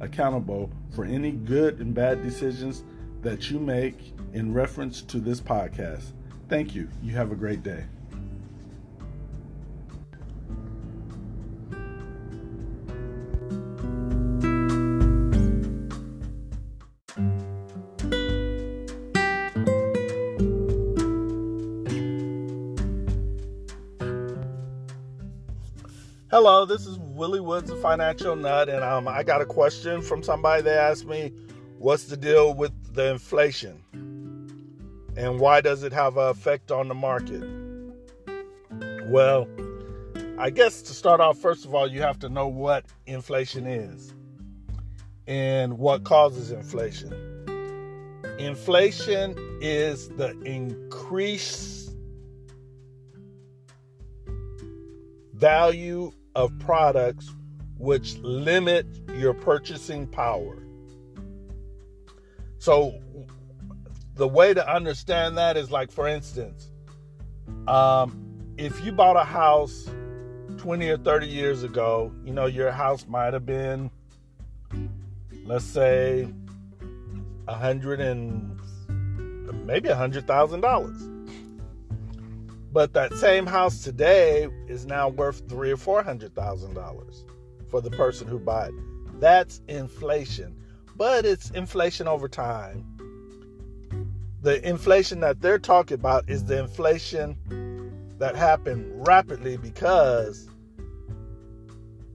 accountable for any good and bad decisions that you make in reference to this podcast. Thank you. You have a great day. Hello, this is Willie Woods, the financial nut, and um, I got a question from somebody They asked me, "What's the deal with the inflation, and why does it have an effect on the market?" Well, I guess to start off, first of all, you have to know what inflation is and what causes inflation. Inflation is the increase value of products which limit your purchasing power. So, the way to understand that is like, for instance, um, if you bought a house 20 or 30 years ago, you know, your house might have been, let's say, a hundred and maybe a hundred thousand dollars. But that same house today is now worth three or four hundred thousand dollars for the person who bought it. That's inflation. But it's inflation over time. The inflation that they're talking about is the inflation that happened rapidly because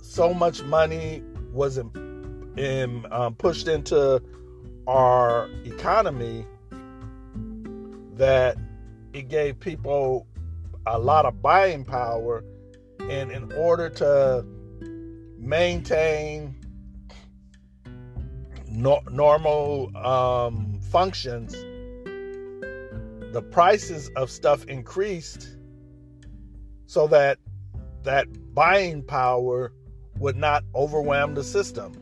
so much money was in, in, um, pushed into our economy that it gave people a lot of buying power and in order to maintain no, normal um, functions the prices of stuff increased so that that buying power would not overwhelm the system.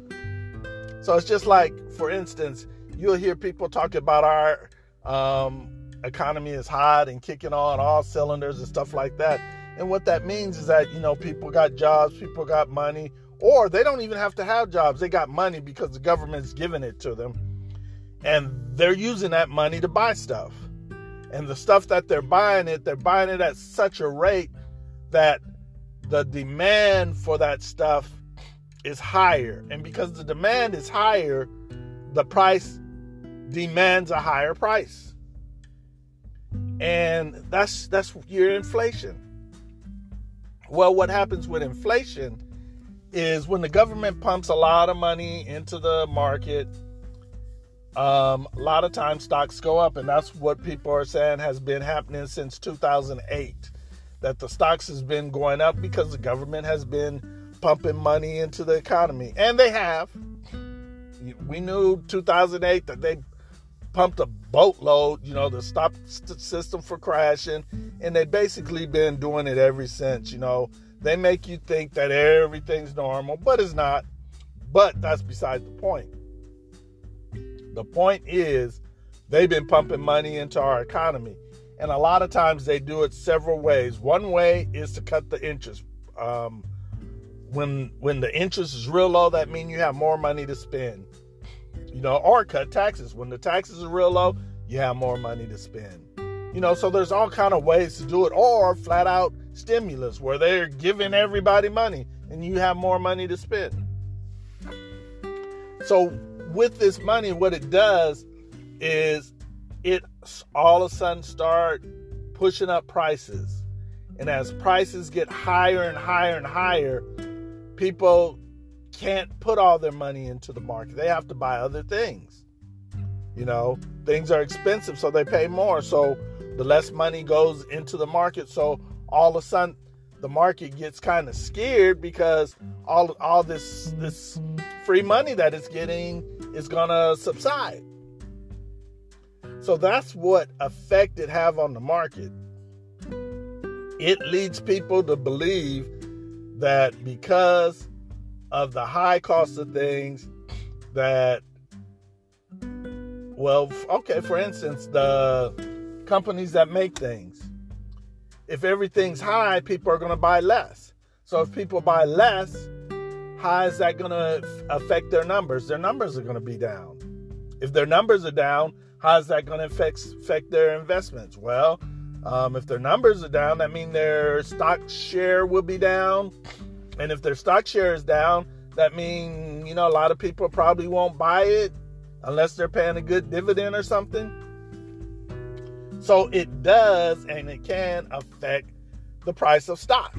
So it's just like for instance you'll hear people talk about our um, economy is hot and kicking on all cylinders and stuff like that. And what that means is that, you know, people got jobs, people got money, or they don't even have to have jobs. They got money because the government's giving it to them. And they're using that money to buy stuff. And the stuff that they're buying it, they're buying it at such a rate that the demand for that stuff is higher. And because the demand is higher, the price demands a higher price and that's that's your inflation. Well, what happens with inflation is when the government pumps a lot of money into the market, um, a lot of times stocks go up, and that's what people are saying has been happening since 2008. That the stocks has been going up because the government has been pumping money into the economy, and they have. We knew 2008 that they pumped a boatload, you know, to stop the system for crashing. And they've basically been doing it ever since, you know. They make you think that everything's normal, but it's not. But that's beside the point. The point is, they've been pumping money into our economy. And a lot of times they do it several ways. One way is to cut the interest. Um, when when the interest is real low, that means you have more money to spend you know, or cut taxes. When the taxes are real low, you have more money to spend. You know, so there's all kind of ways to do it, or flat out stimulus where they're giving everybody money and you have more money to spend. So with this money, what it does is it all of a sudden start pushing up prices. And as prices get higher and higher and higher, people can't put all their money into the market. They have to buy other things. You know, things are expensive, so they pay more. So the less money goes into the market. So all of a sudden, the market gets kind of scared because all all this this free money that it's getting is to subside. So that's what effect it have on the market. It leads people to believe that because of the high cost of things that well, okay, for instance, the companies that make things. If everything's high, people are going to buy less. So if people buy less, how is that going to affect their numbers? Their numbers are going to be down. If their numbers are down, how is that going to affect, affect their investments? Well, um, if their numbers are down, that means their stock share will be down. And if their stock share is down, that means, you know, a lot of people probably won't buy it unless they're paying a good dividend or something. So it does and it can affect the price of stock.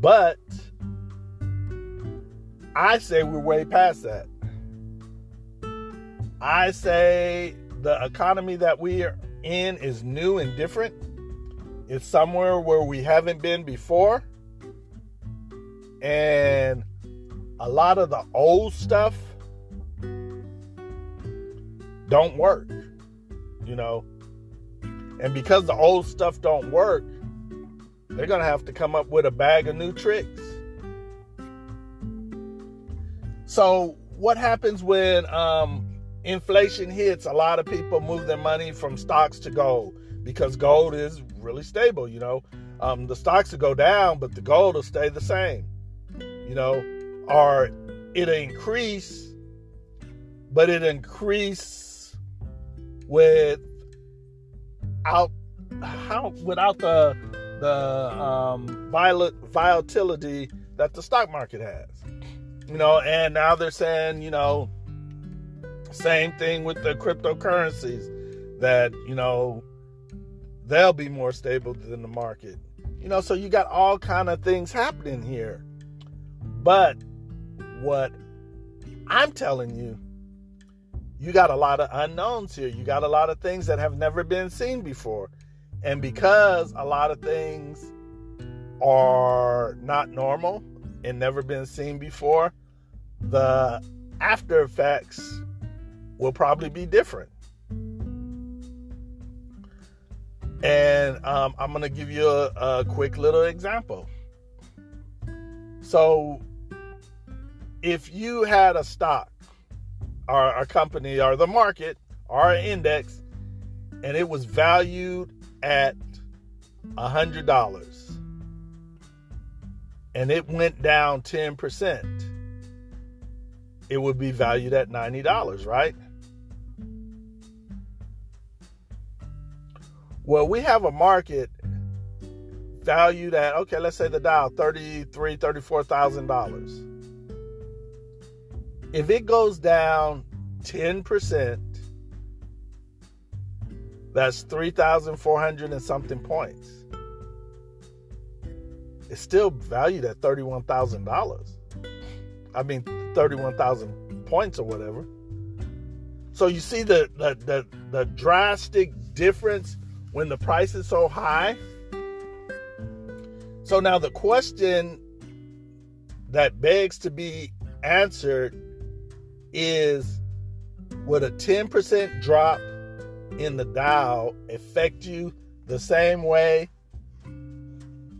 But I say we're way past that. I say the economy that we are in is new and different. It's somewhere where we haven't been before. And a lot of the old stuff don't work, you know. And because the old stuff don't work, they're going to have to come up with a bag of new tricks. So, what happens when um, inflation hits? A lot of people move their money from stocks to gold because gold is really stable, you know. Um, the stocks will go down, but the gold will stay the same, you know, or it'll increase, but it increase without how without the the um, violet volatility that the stock market has. You know, and now they're saying, you know, same thing with the cryptocurrencies that, you know, they'll be more stable than the market. You know, so you got all kind of things happening here. But what I'm telling you, you got a lot of unknowns here. You got a lot of things that have never been seen before. And because a lot of things are not normal and never been seen before, the after effects will probably be different. And um, I'm going to give you a, a quick little example. So, if you had a stock or a company or the market or an index and it was valued at a hundred dollars and it went down 10%, it would be valued at $90, right? Well, we have a market valued at okay, let's say the thirty-four thousand dollars. If it goes down ten percent, that's 3,400 and something points. It's still valued at $31,000. I mean, 31,000 points or whatever. So you see the, the, the, the drastic difference when the price is so high. So now the question that begs to be answered is would a 10% drop in the Dow affect you the same way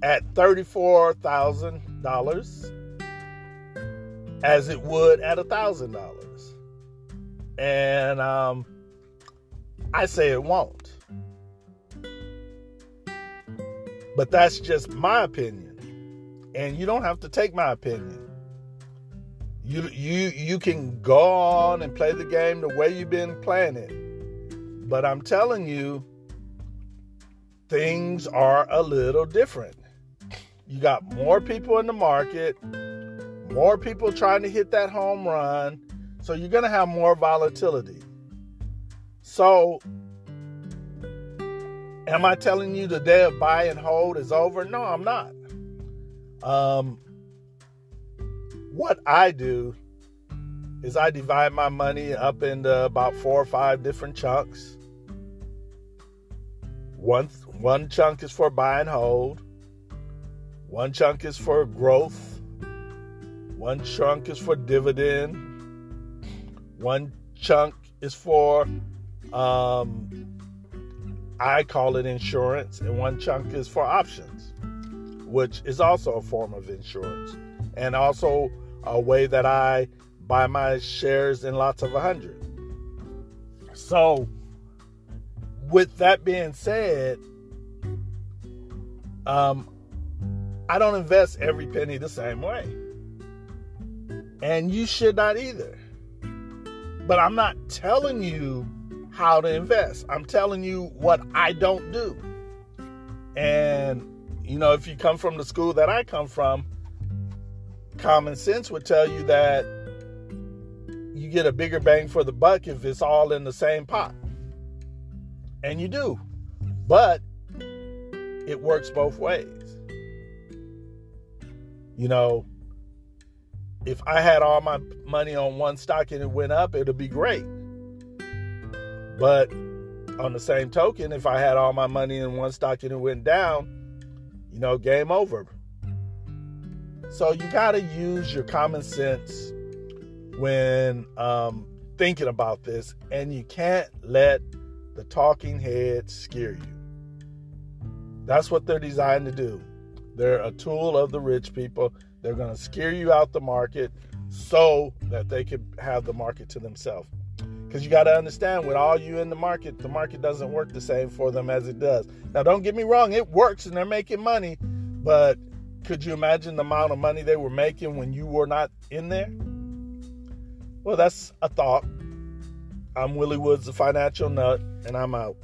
at $34,000 as it would at $1,000. And um, I say it won't. But that's just my opinion. And you don't have to take my opinion. You you you can go on and play the game the way you've been playing it but I'm telling you, things are a little different. You got more people in the market, more people trying to hit that home run. So you're going to have more volatility. So, am I telling you the day of buy and hold is over? No, I'm not. Um, what I do is I divide my money up into about four or five different chunks. One one chunk is for buy and hold. One chunk is for growth. one chunk is for dividend, one chunk is for, um, I call it insurance, and one chunk is for options, which is also a form of insurance, and also a way that I buy my shares in lots of a hundred. So, with that being said, um, I don't invest every penny the same way. And you should not either. But I'm not telling you how to invest. I'm telling you what I don't do. And, you know, if you come from the school that I come from, common sense would tell you that you get a bigger bang for the buck if it's all in the same pot. And you do. But it works both ways. You know, if I had all my money on one stock and it went up, it'd be great. But on the same token, if I had all my money in one stock and it went down, you know, game over. So you got to use your common sense when um, thinking about this, and you can't let the talking heads scare you. That's what they're designed to do. They're a tool of the rich people. They're going to scare you out the market so that they can have the market to themselves. Because you got to understand, with all you in the market, the market doesn't work the same for them as it does. Now, don't get me wrong, it works and they're making money, but could you imagine the amount of money they were making when you were not in there? Well, that's a thought. I'm Willie Woods, the financial nut, and I'm out.